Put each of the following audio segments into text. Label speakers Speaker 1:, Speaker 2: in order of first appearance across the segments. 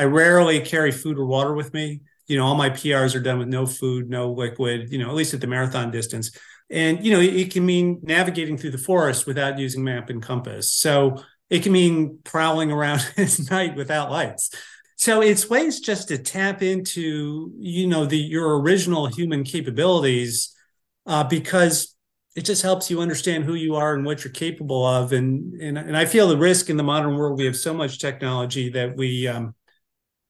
Speaker 1: I rarely carry food or water with me. You know, all my PRs are done with no food, no liquid, you know, at least at the marathon distance. And, you know, it, can mean navigating through the forest without using map and compass. So it can mean prowling around at night without lights. So it's ways just to tap into, you know, the your original human capabilities uh, because it just helps you understand who you are and what you're capable of. And and and I feel the risk in the modern world we have so much technology that we um,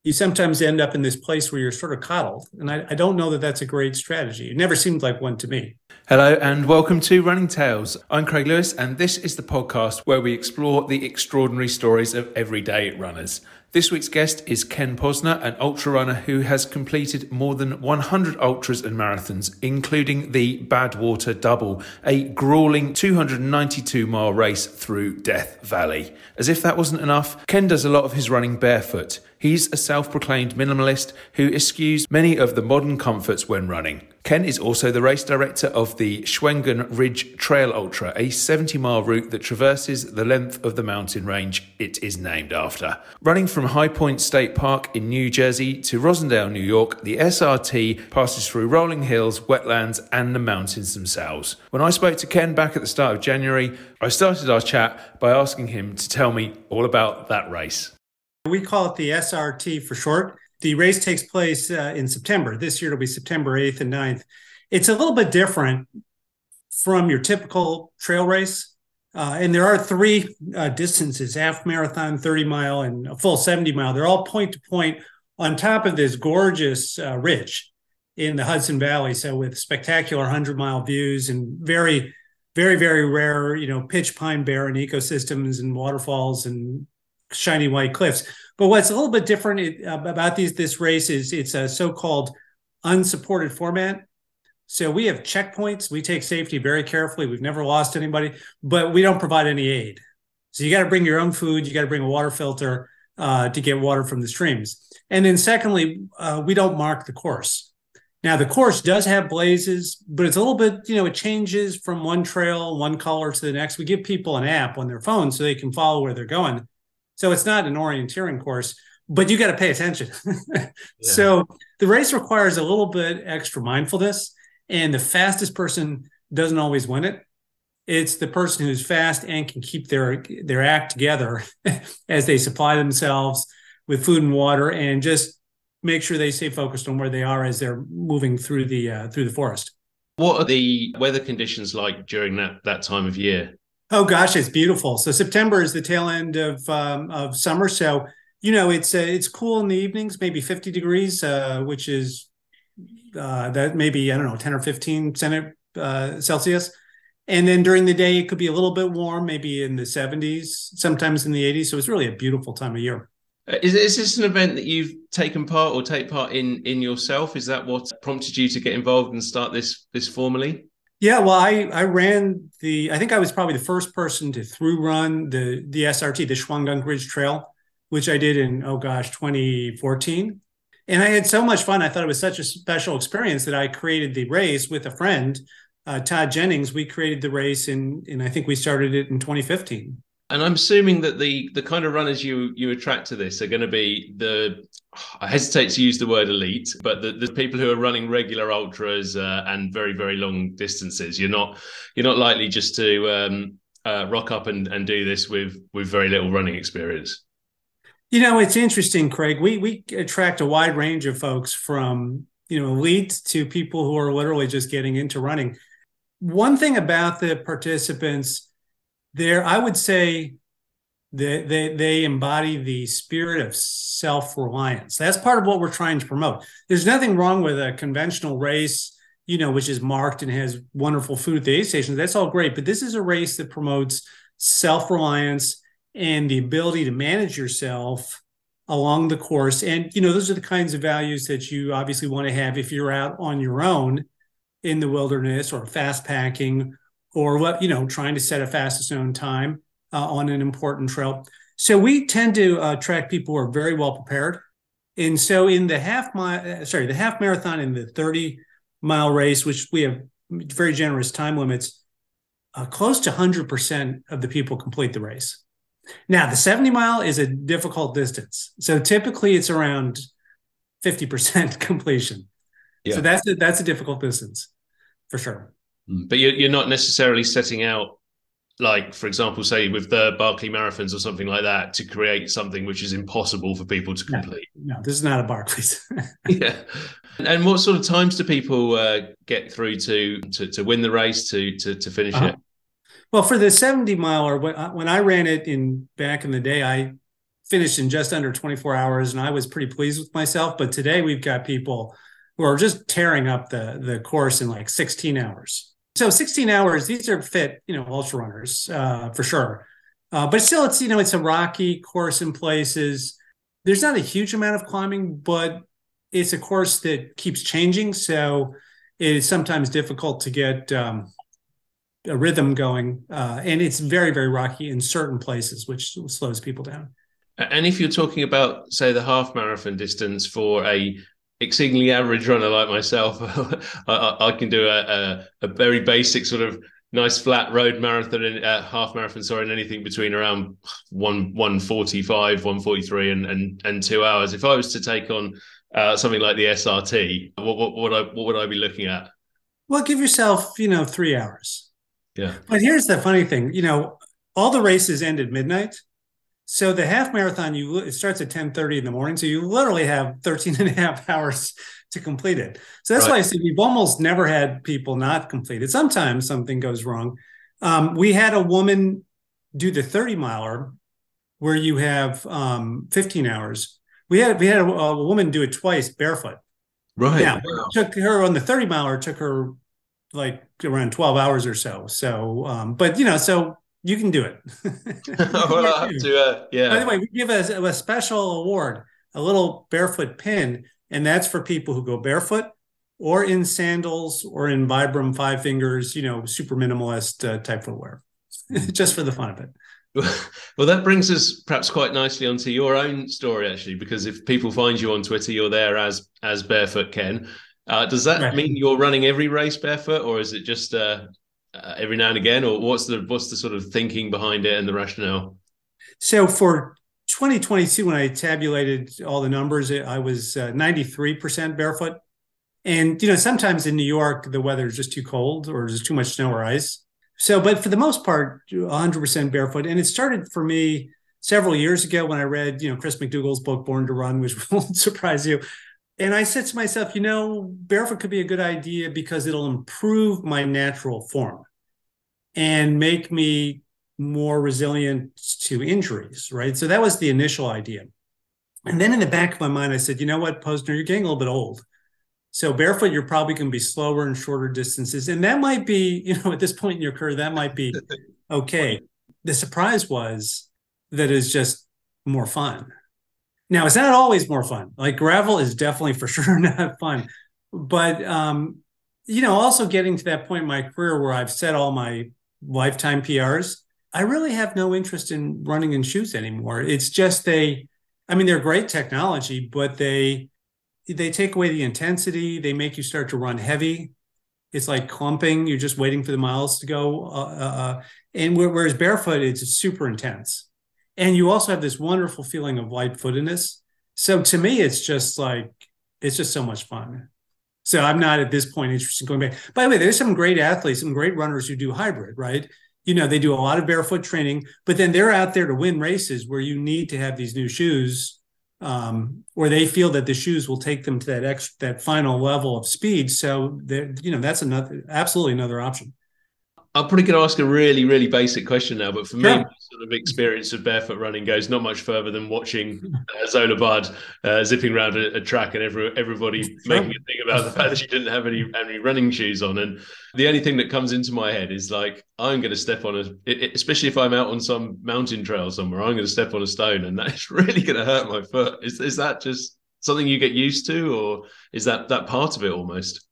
Speaker 1: you sometimes end up in this place where you're sort of coddled. And I, I, don't know that that's a great strategy. It never seemed like one to me.
Speaker 2: Hello, and welcome to Running Tales. I'm Craig Lewis, and this is the podcast where we explore the extraordinary stories of everyday runners. This week's guest is Ken Posner, an ultra runner who has completed more than 100 ultras and marathons, including the Badwater Double, a grueling 292 mile race through Death Valley. As if that wasn't enough, Ken does a lot of his running barefoot. He's a self proclaimed minimalist who eschews many of the modern comforts when running. Ken is also the race director of the Shawangunk Ridge Trail Ultra, a 70 mile route that traverses the length of the mountain range it is named after. Running from High Point State Park in New Jersey to Rosendale, New York, the SRT passes through rolling hills, wetlands, and the mountains themselves. When I spoke to Ken back at the start of January, I started our chat by asking him to tell me all about that race.
Speaker 1: We call it the SRT for short. The race takes place uh, in September. This year it'll be September 8th and 9th. It's a little bit different from your typical trail race. Uh, and there are three uh, distances half marathon, 30 mile, and a full 70 mile. They're all point to point on top of this gorgeous uh, ridge in the Hudson Valley. So, with spectacular 100 mile views and very, very, very rare, you know, pitch pine barren ecosystems and waterfalls and shiny white cliffs. But what's a little bit different about these this race is it's a so-called unsupported format. So we have checkpoints. We take safety very carefully. We've never lost anybody, but we don't provide any aid. So you got to bring your own food. You got to bring a water filter uh, to get water from the streams. And then secondly, uh, we don't mark the course. Now the course does have blazes, but it's a little bit, you know, it changes from one trail, one color to the next. We give people an app on their phone so they can follow where they're going. So it's not an orienteering course, but you got to pay attention. yeah. So the race requires a little bit extra mindfulness, and the fastest person doesn't always win it. It's the person who's fast and can keep their their act together as they supply themselves with food and water, and just make sure they stay focused on where they are as they're moving through the uh, through the forest.
Speaker 2: What are the weather conditions like during that that time of year?
Speaker 1: Oh gosh, it's beautiful. So September is the tail end of um, of summer. So you know it's uh, it's cool in the evenings, maybe 50 degrees, uh, which is uh, that maybe I don't know 10 or 15 centi- uh, Celsius. And then during the day, it could be a little bit warm, maybe in the 70s, sometimes in the 80s. So it's really a beautiful time of year.
Speaker 2: Uh, is, is this an event that you've taken part or take part in in yourself? Is that what prompted you to get involved and start this this formally?
Speaker 1: Yeah, well, I I ran the I think I was probably the first person to through run the the SRT, the Shawangunk Ridge Trail, which I did in oh gosh, 2014. And I had so much fun. I thought it was such a special experience that I created the race with a friend, uh, Todd Jennings. We created the race in, and I think we started it in 2015.
Speaker 2: And I'm assuming that the the kind of runners you you attract to this are going to be the I hesitate to use the word elite, but the, the people who are running regular ultras uh, and very very long distances. You're not you're not likely just to um, uh, rock up and, and do this with with very little running experience.
Speaker 1: You know, it's interesting, Craig. We we attract a wide range of folks from you know elite to people who are literally just getting into running. One thing about the participants there i would say that they, they embody the spirit of self-reliance. That's part of what we're trying to promote. There's nothing wrong with a conventional race you know which is marked and has wonderful food at the aid stations that's all great but this is a race that promotes self-reliance and the ability to manage yourself along the course. And you know those are the kinds of values that you obviously want to have if you're out on your own in the wilderness or fast packing or what you know trying to set a fastest known time uh, on an important trail so we tend to uh, attract people who are very well prepared and so in the half mile uh, sorry the half marathon and the 30 mile race which we have very generous time limits uh, close to 100% of the people complete the race Now, the 70 mile is a difficult distance. So typically it's around 50% completion. Yeah. So that's a, that's a difficult distance for sure.
Speaker 3: Mm, but you're, you're not necessarily setting out, like, for example, say with the Barkley Marathons or something like that, to create something which is impossible for people to complete.
Speaker 1: No, no this is not a Barkleys.
Speaker 3: yeah. And what sort of times do people uh, get through to, to to win the race to to, to finish uh-huh. it?
Speaker 1: Well, for the 70 miler, when I ran it in back in the day, I finished in just under 24 hours and I was pretty pleased with myself. But today we've got people who are just tearing up the, the course in like 16 hours. So 16 hours, these are fit, you know, ultra runners uh, for sure. Uh, but still, it's, you know, it's a rocky course in places. There's not a huge amount of climbing, but it's a course that keeps changing. So it is sometimes difficult to get um, a rhythm going, uh, and it's very very rocky in certain places, which slows people down.
Speaker 3: And if you're talking about, say, the half marathon distance for a exceedingly average runner like myself, I, I, can do a, a, a, very basic sort of nice flat road marathon and uh, half marathon, sorry, and anything between around one one forty five, one forty three, and and and two hours. If I was to take on uh, something like the SRT, what, what, what would I what would I be looking at?
Speaker 1: Well, give yourself you know three hours.
Speaker 3: Yeah.
Speaker 1: But here's the funny thing, you know, all the races end at midnight. So the half marathon, you it starts at 10 30 in the morning. So you literally have 13 and a half hours to complete it. So that's right. why I say we've almost never had people not complete it. Sometimes something goes wrong. Um, we had a woman do the 30 miler where you have um, 15 hours. We had we had a, a, woman do it twice barefoot.
Speaker 3: Right.
Speaker 1: Now, wow. took her on the 30 miler, took her like around 12 hours or so. So, um, but you know, so you can do it.
Speaker 3: well, to, uh, yeah.
Speaker 1: By the way, we give a, a special award, a little barefoot pin, and that's for people who go barefoot or in sandals or in Vibram five fingers, you know, super minimalist uh, type footwear, just for the fun of it.
Speaker 3: Well, that brings us perhaps quite nicely onto your own story, actually, because if people find you on Twitter, you're there as as Barefoot Ken. Uh, does that right. mean you're running every race barefoot, or is it just uh, uh, every now and again, or what's the what's the sort of thinking behind it and the rationale?
Speaker 1: So for 2022, when I tabulated all the numbers, I was 93% uh, barefoot. And you know, sometimes in New York, the weather is just too cold, or there's too much snow or ice. So, but for the most part, 100% barefoot. And it started for me several years ago when I read, you know, Chris McDougall's book Born to Run, which won't surprise you and I said to myself, you know, barefoot could be a good idea because it'll improve my natural form and make me more resilient to injuries, right? So that was the initial idea. And then in the back of my mind, I said, you know what, Posner, you're getting a little bit old. So barefoot, you're probably going to be slower and shorter distances. And that might be, you know, at this point in your career, that might be okay. The surprise was that it's just more fun now it's not always more fun. Like gravel is definitely for sure not fun, but um, you know, also getting to that point in my career where I've set all my lifetime PRs, I really have no interest in running in shoes anymore. It's just they, I mean, they're great technology, but they they take away the intensity. They make you start to run heavy. It's like clumping. You're just waiting for the miles to go. Uh, uh, uh and whereas barefoot, it's super intense and you also have this wonderful feeling of light-footedness. So to me, it's just like it's just so much fun. So I'm not at this point interested in going back. By the way, there's some great athletes, some great runners who do hybrid, right? You know, they do a lot of barefoot training, but then they're out there to win races where you need to have these new shoes, um, or they feel that the shoes will take them to that extra, that final level of speed. So, you know, that's another absolutely another option.
Speaker 3: I'm probably going to ask a really, really basic question now, but for me, my sort of experience of barefoot running goes not much further than watching uh, Zola Budd uh, zipping around a, a, track and every, everybody making a thing about the fact that she didn't have any, any running shoes on. And the only thing that comes into my head is like, I'm going to step on a, especially if I'm out on some mountain trail somewhere, I'm going to step on a stone and that's really going to hurt my foot. Is, is that just something you get used to, or is that that part of it almost?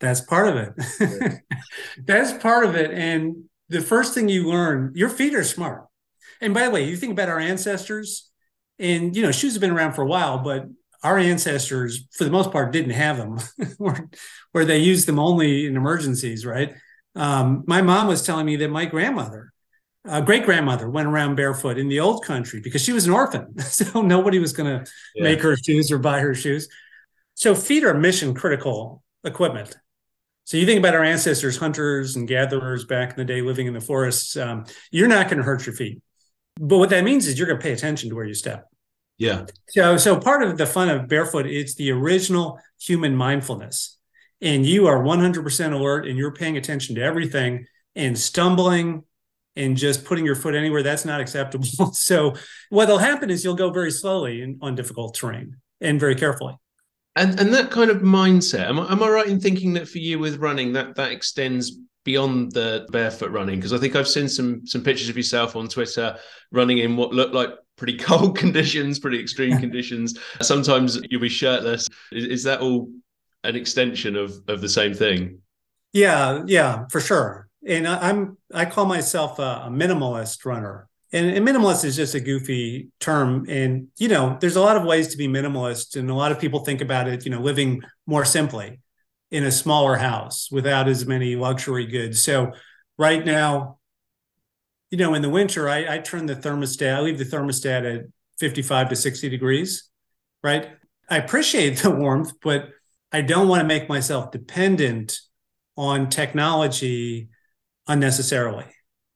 Speaker 1: That's part of it. That's part of it. And the first thing you learn, your feet are smart. And by the way, you think about our ancestors, and you know, shoes have been around for a while, but our ancestors, for the most part, didn't have them, or, or they used them only in emergencies, right? Um, my mom was telling me that my grandmother uh, great grandmother went around barefoot in the old country because she was an orphan. So nobody was going to yeah. make her shoes or buy her shoes. So feet are mission critical equipment. So you think about our ancestors, hunters and gatherers back in the day living in the forests, um, you're not going to hurt your feet. But what that means is you're going to pay attention to where you step.
Speaker 3: Yeah.
Speaker 1: So so part of the fun of barefoot, it's the original human mindfulness. And you are 100% alert and you're paying attention to everything and stumbling and just putting your foot anywhere that's not acceptable. so what'll happen is you'll go very slowly in, on difficult terrain and very carefully.
Speaker 3: And and that kind of mindset, am I, am I right in thinking that for you with running that that extends beyond the barefoot running? Because I think I've seen some some pictures of yourself on Twitter running in what looked like pretty cold conditions, pretty extreme conditions. Sometimes you'll be shirtless. Is, is that all an extension of of the same thing?
Speaker 1: Yeah, yeah, for sure. And I, am I call myself a, a minimalist runner and, and, minimalist is just a goofy term. And you know there's a lot of ways to be minimalist and a lot of people think about it you know living more simply in a smaller house without as many luxury goods. So right now you know in the winter i, I turn the thermostat i leave the thermostat at 55 to 60 degrees right? I appreciate the warmth but i don't want to make myself dependent on technology unnecessarily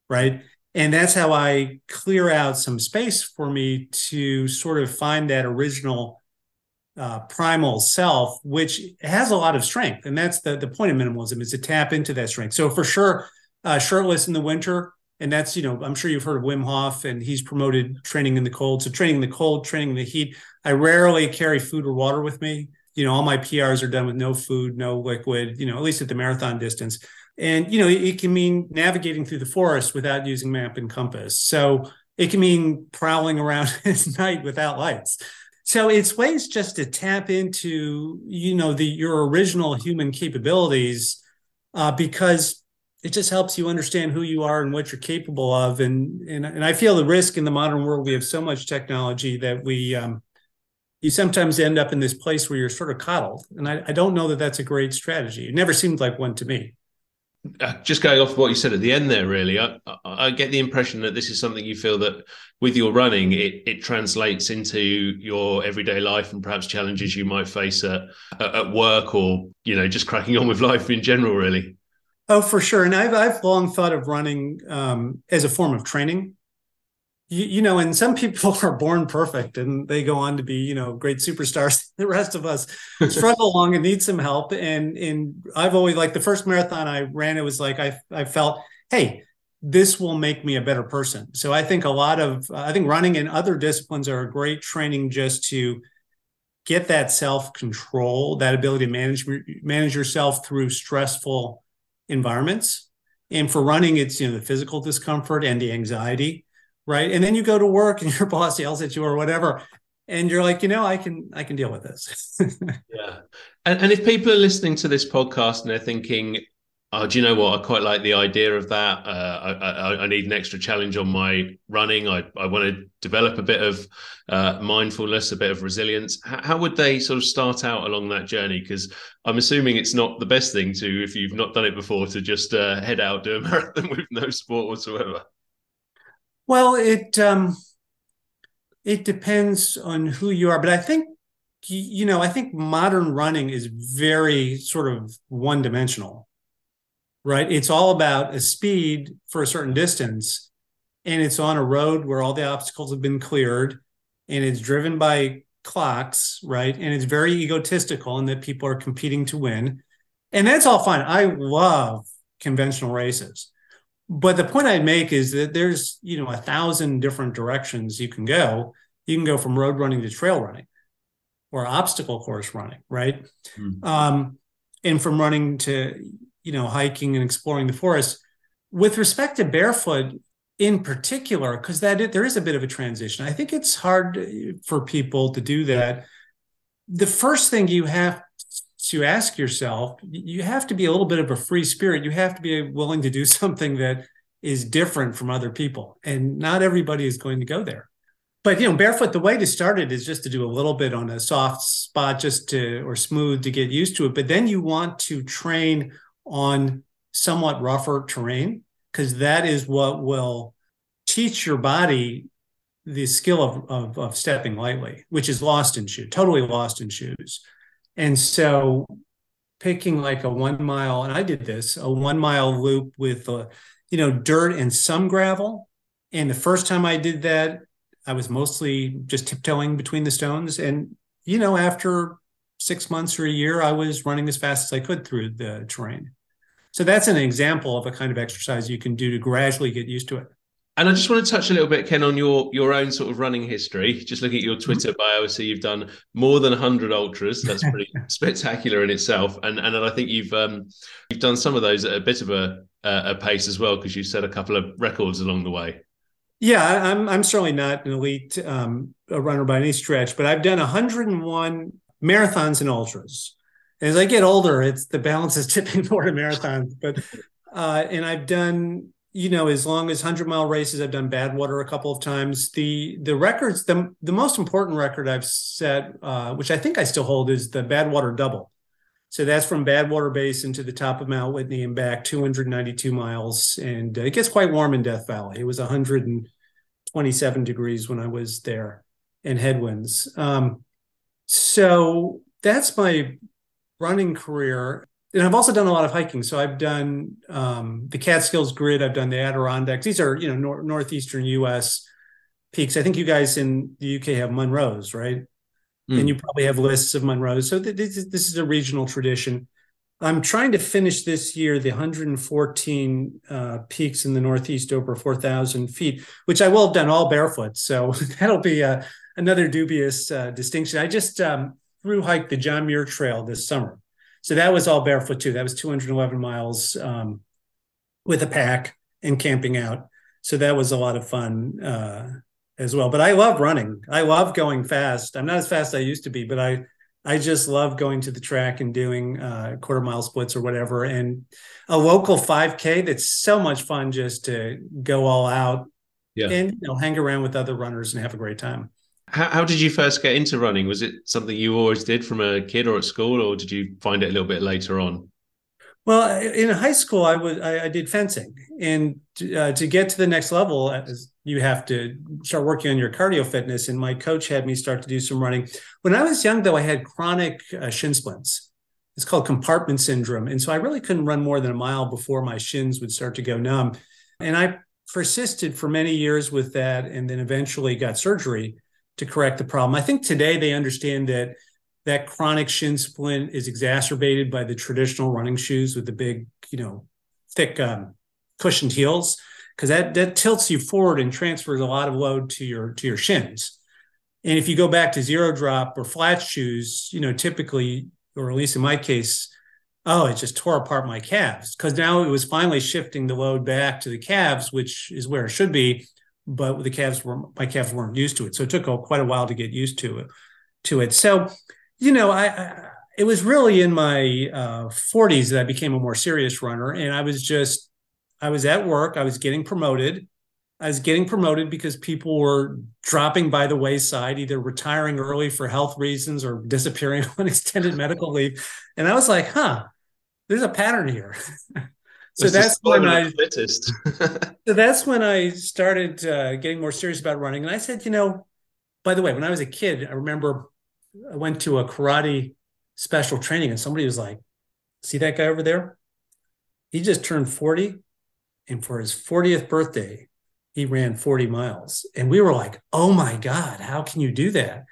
Speaker 1: right and that's how I clear out some space for me to sort of find that original uh, primal self, which has a lot of strength. And that's the, the point of minimalism is to tap into that strength. So for sure, uh, shirtless in the winter, and that's, you know, I'm sure you've heard of Wim Hof and he's promoted training in the cold. So training in the cold, training in the heat. I rarely carry food or water with me. You know, all my PRs are done with no food, no liquid, you know, at least at the marathon distance and you know it, can mean navigating through the forest without using map and compass. So it can mean prowling around at night without lights. So it's ways just to tap into you know the your original human capabilities uh, because it just helps you understand who you are and what you're capable of. And and, and i feel the risk in the modern world we have so much technology that we um, you sometimes end up in this place where you're sort of coddled. And I, I don't know that that's a great strategy. It never seemed like one to me
Speaker 3: just going off what you said at the end there, really, I, I, get the impression that this is something you feel that with your running, it, it translates into your everyday life and perhaps challenges you might face at, at work or, you know, just cracking on with life in general, really.
Speaker 1: Oh, for sure. And I've, I've long thought of running um, as a form of training you, you, know, and some people are born perfect and they go on to be, you know, great superstars. The rest of us struggle along and need some help. And and I've always like the first marathon I ran, it was like I I felt, hey, this will make me a better person. So I think a lot of I think running and other disciplines are a great training just to get that self control, that ability to manage manage yourself through stressful environments. And for running, it's you know the physical discomfort and the anxiety right? And then you go to work and your boss yells at you or whatever and you're like you know i can i can deal with this.
Speaker 3: Yeah. And, and if people are listening to this podcast and they're thinking oh do you know what? I quite like the idea of that. Uh, I, I, I, need an extra challenge on my running. I, I want to develop a bit of uh, mindfulness a bit of resilience. How, how would they sort of start out along that journey? Because i'm assuming it's not the best thing to if you've not done it before to just uh, head out do a marathon with no support whatsoever
Speaker 1: well, it um, it depends on who you are, but I think you know, I think modern running is very sort of one dimensional, right? It's all about a speed for a certain distance, and it's on a road where all the obstacles have been cleared, and it's driven by clocks, right? And it's very egotistical in that people are competing to win. And that's all fine. I love conventional races but the point I'd make is that there's you know a thousand different directions you can go. You can go from road running to trail running, or obstacle course running, right? Mm-hmm. Um, and from running to you know hiking and exploring the forest. With respect to barefoot in particular, because that there is a bit of a transition. I think it's hard for people to do that. The first thing you have to ask yourself, you have to be a little bit of a free spirit. You have to be willing to do something that is different from other people. And not everybody is going to go there. But you know, barefoot, the way to start it is just to do a little bit on a soft spot, just to or smooth to get used to it. But then you want to train on somewhat rougher terrain because that is what will teach your body the skill of, of, of stepping lightly, which is lost in shoes, totally lost in shoes. And so picking like a one mile, and I did this, a one mile loop with, a, you know, dirt and some gravel. And the first time I did that, I was mostly just tiptoeing between the stones. And, you know, after six months or a year, I was running as fast as I could through the terrain. So that's an example of a kind of exercise you can do to gradually get used to it.
Speaker 2: And I just want to touch a little bit, Ken, on your your own sort of running history. Just looking at your Twitter bio, I see you've done more than hundred ultras. That's pretty spectacular in itself. And and I think you've um, you've done some of those at a bit of a a pace as well because you set a couple of records along the way.
Speaker 1: Yeah, I'm I'm certainly not an elite um, runner by any stretch, but I've done 101 marathons and ultras. As I get older, it's the balance is tipping more to marathons, but uh, and I've done you know, as long as hundred mile races, I've done Badwater a couple of times. The the records, the the most important record I've set, uh, which I think I still hold, is the Badwater double. So that's from Badwater Basin to the top of Mount Whitney and back, 292 miles, and uh, it gets quite warm in Death Valley. It was 127 degrees when I was there, and headwinds. Um, so that's my running career and I've also done a lot of hiking. So I've done um, the Catskills Grid. I've done the Adirondacks. These are you know nor- northeastern U.S. peaks. I think you guys in the UK have Munros, right? Mm. And you probably have lists of Munros. So th- this, this is a regional tradition. I'm trying to finish this year the 114 uh, peaks in the Northeast over 4,000 feet, which I will have done all barefoot. So that'll be a, uh, another dubious uh, distinction. I just um, through hiked the John Muir Trail this summer. So that was all barefoot too. That was 211 miles um, with a pack and camping out. So that was a lot of fun uh, as well. But I love running. I love going fast. I'm not as fast as I used to be, but I I just love going to the track and doing uh, quarter mile splits or whatever. And a local 5K that's so much fun just to go all out yeah. and you know hang around with other runners and have a great time.
Speaker 2: How, how, did you first get into running? Was it something you always did from a kid or at school, or did you find it a little bit later on?
Speaker 1: Well, in high school, I was I, I did fencing, and to, uh, to get to the next level, you have to start working on your cardio fitness. And my coach had me start to do some running. When I was young, though, I had chronic uh, shin splints. It's called compartment syndrome, and so I really couldn't run more than a mile before my shins would start to go numb. And I persisted for many years with that, and then eventually got surgery to correct the problem. I think today they understand that that chronic shin splint is exacerbated by the traditional running shoes with the big, you know, thick um, cushioned heels because that that tilts you forward and transfers a lot of load to your to your shins. And if you go back to zero drop or flat shoes, you know, typically, or at least in my case, oh, it just tore apart my calves because now it was finally shifting the load back to the calves, which is where it should be but the calves were my calves weren't used to it, so it took a, quite a while to get used to it. To it, so you know, I, I it was really in my uh, 40s that I became a more serious runner, and I was just I was at work, I was getting promoted. I was getting promoted because people were dropping by the wayside, either retiring early for health reasons or disappearing on extended medical leave. And I was like, huh, there's a pattern here. so that's when I so that's when I started uh, getting more serious about running. And I said, you know, by the way, when I was a kid, I remember I went to a karate special training, and somebody was like, "See that guy over there? He just turned forty, and for his fortieth birthday, he ran forty miles." And we were like, "Oh my god, how can you do that?"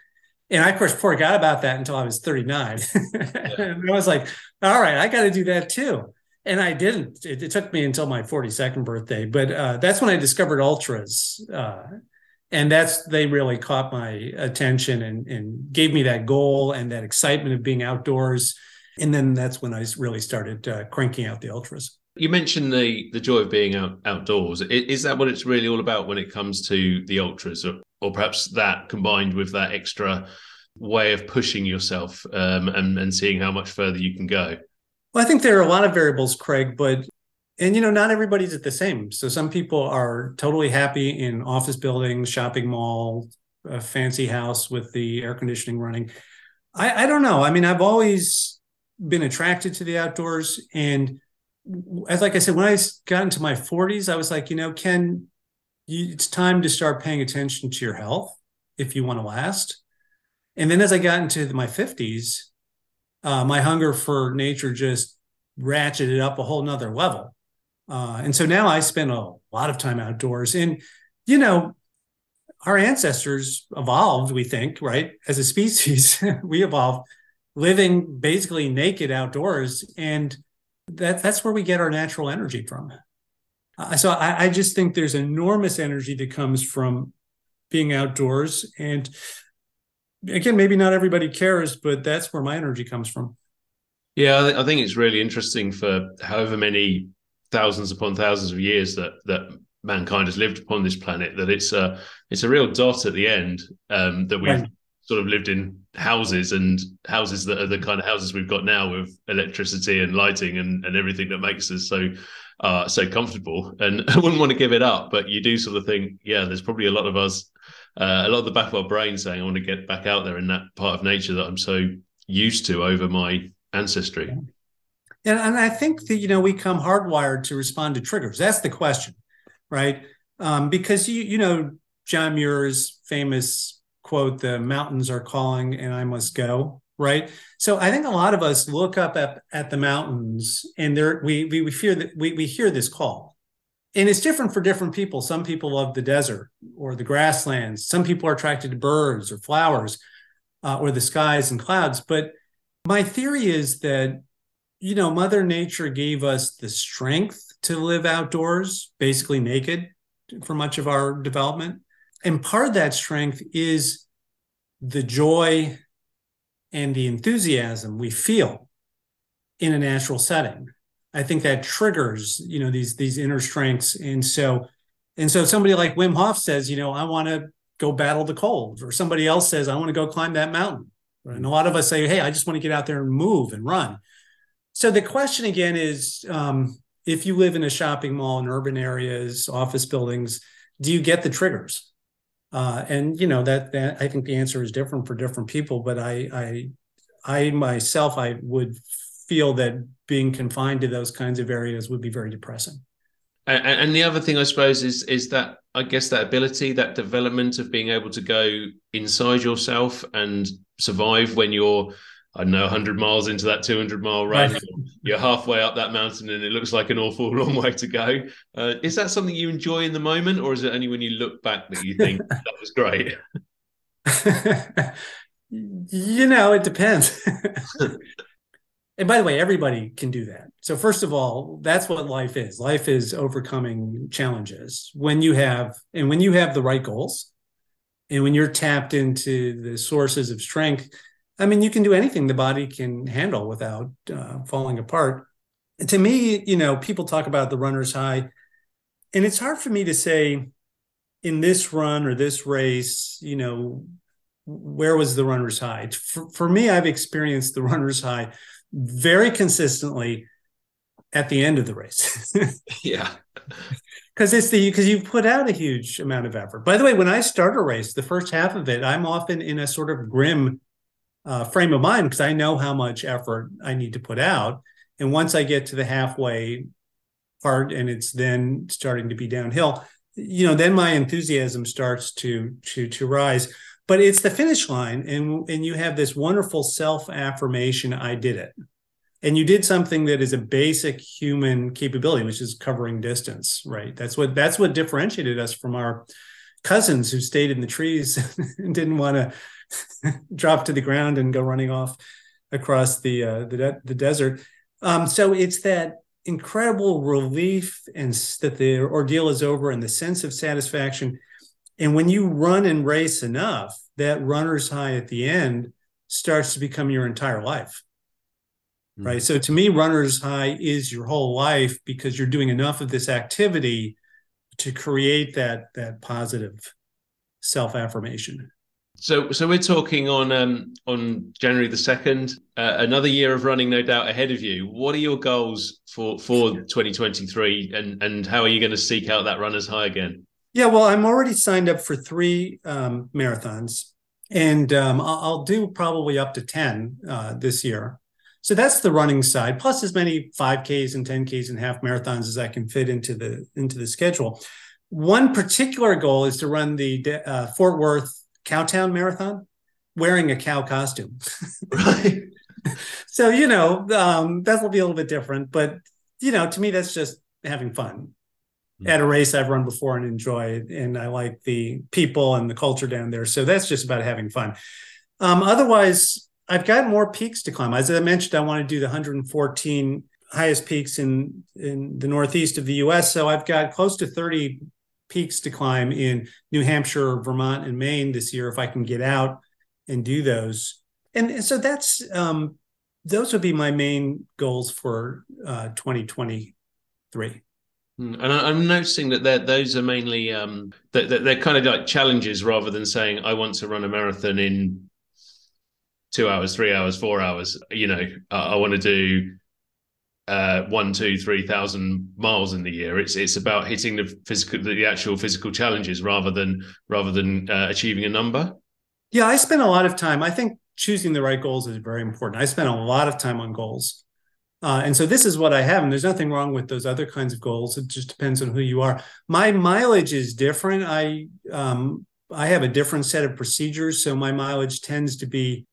Speaker 1: And I, of course, forgot about that until I was 39. Yeah. and I was like, all right, I got to do that too and I didn't. It, it, took me until my 42nd birthday, but uh, that's when I discovered ultras, uh, and that's they really caught my attention and, and gave me that goal and that excitement of being outdoors. And then that's when I really started uh, cranking out the ultras.
Speaker 2: You mentioned the the joy of being out outdoors. Is that what it's really all about when it comes to the ultras, or, or perhaps that combined with that extra way of pushing yourself um, and, and seeing how much further you can go?
Speaker 1: Well, I think there are a lot of variables, Craig, but and you know, not everybody's at the same. So some people are totally happy in office buildings, shopping mall, a fancy house with the air conditioning running. I, I don't know. I mean, I've always been attracted to the outdoors, and as like I said, when I got into my 40s, I was like, you know, Ken, you, it's time to start paying attention to your health if you want to last. And then as I got into my 50s, uh, my hunger for nature just ratcheted up a whole nother level. Uh, and so now I spend a lot of time outdoors. And, you know, our ancestors evolved, we think, right? As a species, we evolved living basically naked outdoors. And that, that's where we get our natural energy from. Uh, so I, I just think there's enormous energy that comes from being outdoors. And again, maybe not everybody cares, but that's where my energy comes from.
Speaker 3: Yeah, I think it's really interesting for however many thousands upon thousands of years that that mankind has lived upon this planet that it's a it's a real dot at the end um, that we've right. sort of lived in houses and houses that are the kind of houses we've got now with electricity and lighting and, and everything that makes us so uh, so comfortable and I wouldn't want to give it up but you do sort of think yeah there's probably a lot of us uh, a lot of the back of our brain saying I want to get back out there in that part of nature that I'm so used to over my ancestry.
Speaker 1: And, and I think that you know we come hardwired to respond to triggers. That's the question, right? Um, because you you know John Muir's famous quote, "The mountains are calling, and I must go." Right. So I think a lot of us look up at, at the mountains, and there we, we we fear that we we hear this call, and it's different for different people. Some people love the desert or the grasslands. Some people are attracted to birds or flowers, uh, or the skies and clouds. But my theory is that you know mother nature gave us the strength to live outdoors basically naked for much of our development and part of that strength is the joy and the enthusiasm we feel in a natural setting i think that triggers you know these these inner strengths and so and so somebody like wim hof says you know i want to go battle the cold or somebody else says i want to go climb that mountain and a lot of us say, hey, I just want to get out there and move and run. So the question again is um, if you live in a shopping mall in urban areas, office buildings, do you get the triggers? Uh, and you know that, that I think the answer is different for different people. But I, I, I myself, I would feel that being confined to those kinds of areas would be very depressing.
Speaker 3: And, and the other thing I suppose is is that I guess that ability, that development of being able to go inside yourself and survive when you're I don't know 100 miles into that 200 mile run. Right. You're halfway up that mountain and it looks like an awful long way to go. Uh, is that something you enjoy in the moment, or is it only when you look back that you think that was great?
Speaker 1: you know, it depends. And by the way, everybody can do that. So, first of all, that's what life is. Life is overcoming challenges when you have, and when you have the right goals, and when you're tapped into the sources of strength, I mean, you can do anything the body can handle without uh, falling apart. And to me, you know, people talk about the runner's high, and it's hard for me to say in this run or this race, you know, where was the runner's high? For, for me, I've experienced the runner's high very consistently at the end of the race.
Speaker 3: yeah
Speaker 1: because it's the because you put out a huge amount of effort. By the way, when I start a race, the first half of it, I'm often in a sort of grim uh, frame of mind because I know how much effort I need to put out. And once I get to the halfway part, and it's then starting to be downhill, you know, then my enthusiasm starts to to to rise. But it's the finish line, and and you have this wonderful self affirmation. I did it and you did something that is a basic human capability which is covering distance right that's what that's what differentiated us from our cousins who stayed in the trees and didn't want to drop to the ground and go running off across the uh, the, de- the desert um, so it's that incredible relief and that the ordeal is over and the sense of satisfaction and when you run and race enough that runner's high at the end starts to become your entire life right? So to me, runner's high is your whole life because you're doing enough of this activity to create that that positive self affirmation.
Speaker 3: So, so we're talking on um, on January the second. Uh, another year of running, no doubt, ahead of you. What are your goals for for 2023, and and how are you going to seek out that runner's high again?
Speaker 1: Yeah, well, I'm already signed up for three um, marathons, and um, I'll, I'll, do probably up to ten uh, this year. So that's the running side, plus as many 5Ks and 10Ks and half marathons as I can fit into the into the schedule. one particular goal is to run the uh, Fort Worth Cowtown Marathon wearing a cow costume.
Speaker 3: right.
Speaker 1: so you know um, that will be a little bit different, but you know to me that's just having fun. Mm-hmm. At a race I've run before and enjoyed, and I like the people and the culture down there. So that's just about having fun. Um, otherwise, I've got more peaks to climb. As I mentioned, I want to do the 114 highest peaks in in the northeast of the U.S. So I've got close to 30 peaks to climb in New Hampshire, Vermont, and Maine this year if I can get out and do those. And, so that's um, those would be my main goals for uh, 2023.
Speaker 3: Hmm, and I'm noticing that those are mainly um, that they're, kind of like challenges rather than saying I want to run a marathon in two hours, three hours, four hours. You know, I want to do uh, one, two, three thousand miles in the year. It's it's about hitting the physical, the actual physical challenges rather than rather than uh, achieving a number.
Speaker 1: Yeah, I spend a lot of time. I think choosing the right goals is very important. I spend a lot of time on goals. Uh, and so this is what I have, and there's nothing wrong with those other kinds of goals. It just depends on who you are. My mileage is different. I um, I have a different set of procedures, so my mileage tends to be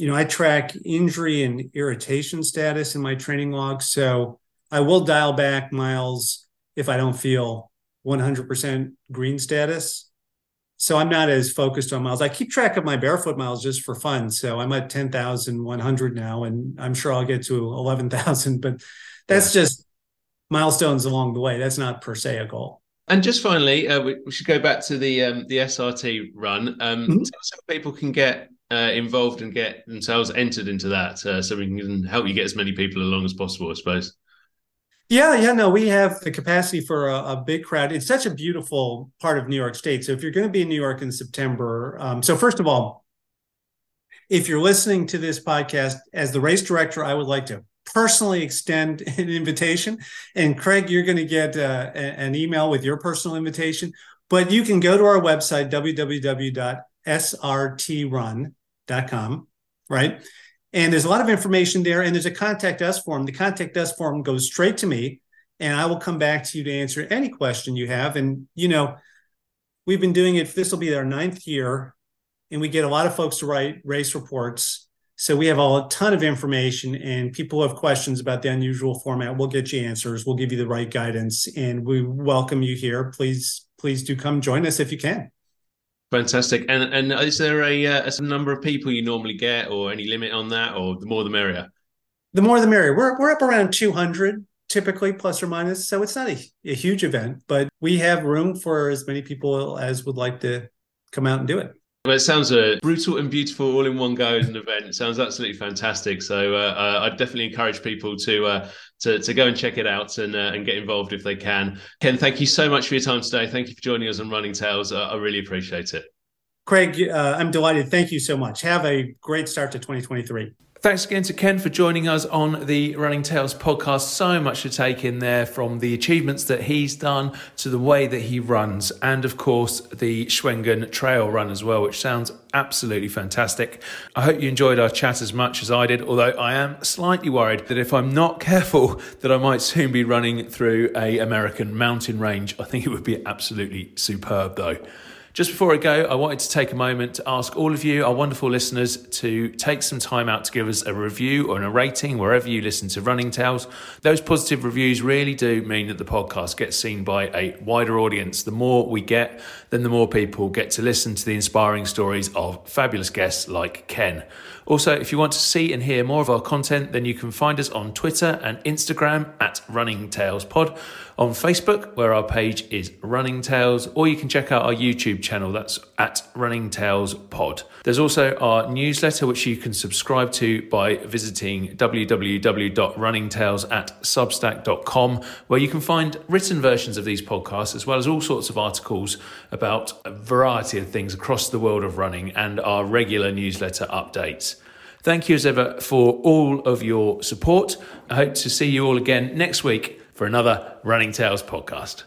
Speaker 1: you know, I track injury and irritation status in my training log. So I will dial back miles if I don't feel 100% green status. So I'm not as focused on miles. I keep track of my barefoot miles just for fun. So I'm at 10,100 now, and I'm sure I'll get to 11,000, but that's yeah. just milestones along the way. That's not per se a goal.
Speaker 3: And just finally, uh, we, we, should go back to the um, the SRT run. Um, mm-hmm. So people can get uh, involved and get themselves entered into that uh, so we can help you get as many people along as possible, I suppose.
Speaker 1: Yeah, yeah, no, we have the capacity for a, a, big crowd. It's such a beautiful part of New York State. So if you're going to be in New York in September, um, so first of all, if you're listening to this podcast as the race director, I would like to personally extend an invitation. And Craig, you're going to get uh, an email with your personal invitation. But you can go to our website, www.srtrun, com, right? And there's a lot of information there, and there's a contact us form. The contact us form goes straight to me, and I will come back to you to answer any question you have. And you know, we've been doing it. This will be our ninth year, and we get a lot of folks to write race reports. So we have a ton of information, and people have questions about the unusual format. We'll get you answers. We'll give you the right guidance, and we welcome you here. Please, please do come join us if you can.
Speaker 3: Fantastic. And and is there a, uh, a number of people you normally get, or any limit on that, or the more the merrier?
Speaker 1: The more the merrier. We're we're up around two hundred typically, plus or minus. So it's not a, a huge event, but we have room for as many people as would like to come out and do it.
Speaker 3: Well, it sounds a uh, brutal and beautiful all in one go as an event. It sounds absolutely fantastic. So uh, uh, I'd definitely encourage people to uh, to, to go and check it out and uh, and get involved if they can. Ken, thank you so much for your time today. Thank you for joining us on Running Tales. I really appreciate it.
Speaker 1: Craig, I'm delighted. Thank you so much. Have a great start to 2023.
Speaker 2: Thanks again to Ken for joining us on the Running Tales podcast. So much to take in there from the achievements that he's done to the way that he runs, and of course, the Shawangunk Trail Run as well, which sounds absolutely fantastic. I hope you enjoyed our chat as much as I did, although I am slightly worried that if I'm not careful, that I might soon be running through a American mountain range. I think it would be absolutely superb though. Just before I go, I wanted to take a moment to ask all of you, our wonderful listeners, to take some time out to give us a review or a rating wherever you listen to Running Tales. Those positive reviews really do mean that the podcast gets seen by a wider audience. The more we get, then the more people get to listen to the inspiring stories of fabulous guests like Ken. Also, if you want to see and hear more of our content, then you can find us on Twitter and Instagram at Running Tales Pod on Facebook, where our page is Running Tales, or you can check out our YouTube channel, that's at Running Tales Pod. There's also our newsletter, which you can subscribe to by visiting www.runningtales where you can find written versions of these podcasts, as well as all sorts of articles about a variety of things across the world of running and our regular newsletter updates. Thank you as ever for all of your support. I hope to see you all again next week for another Running Tales podcast.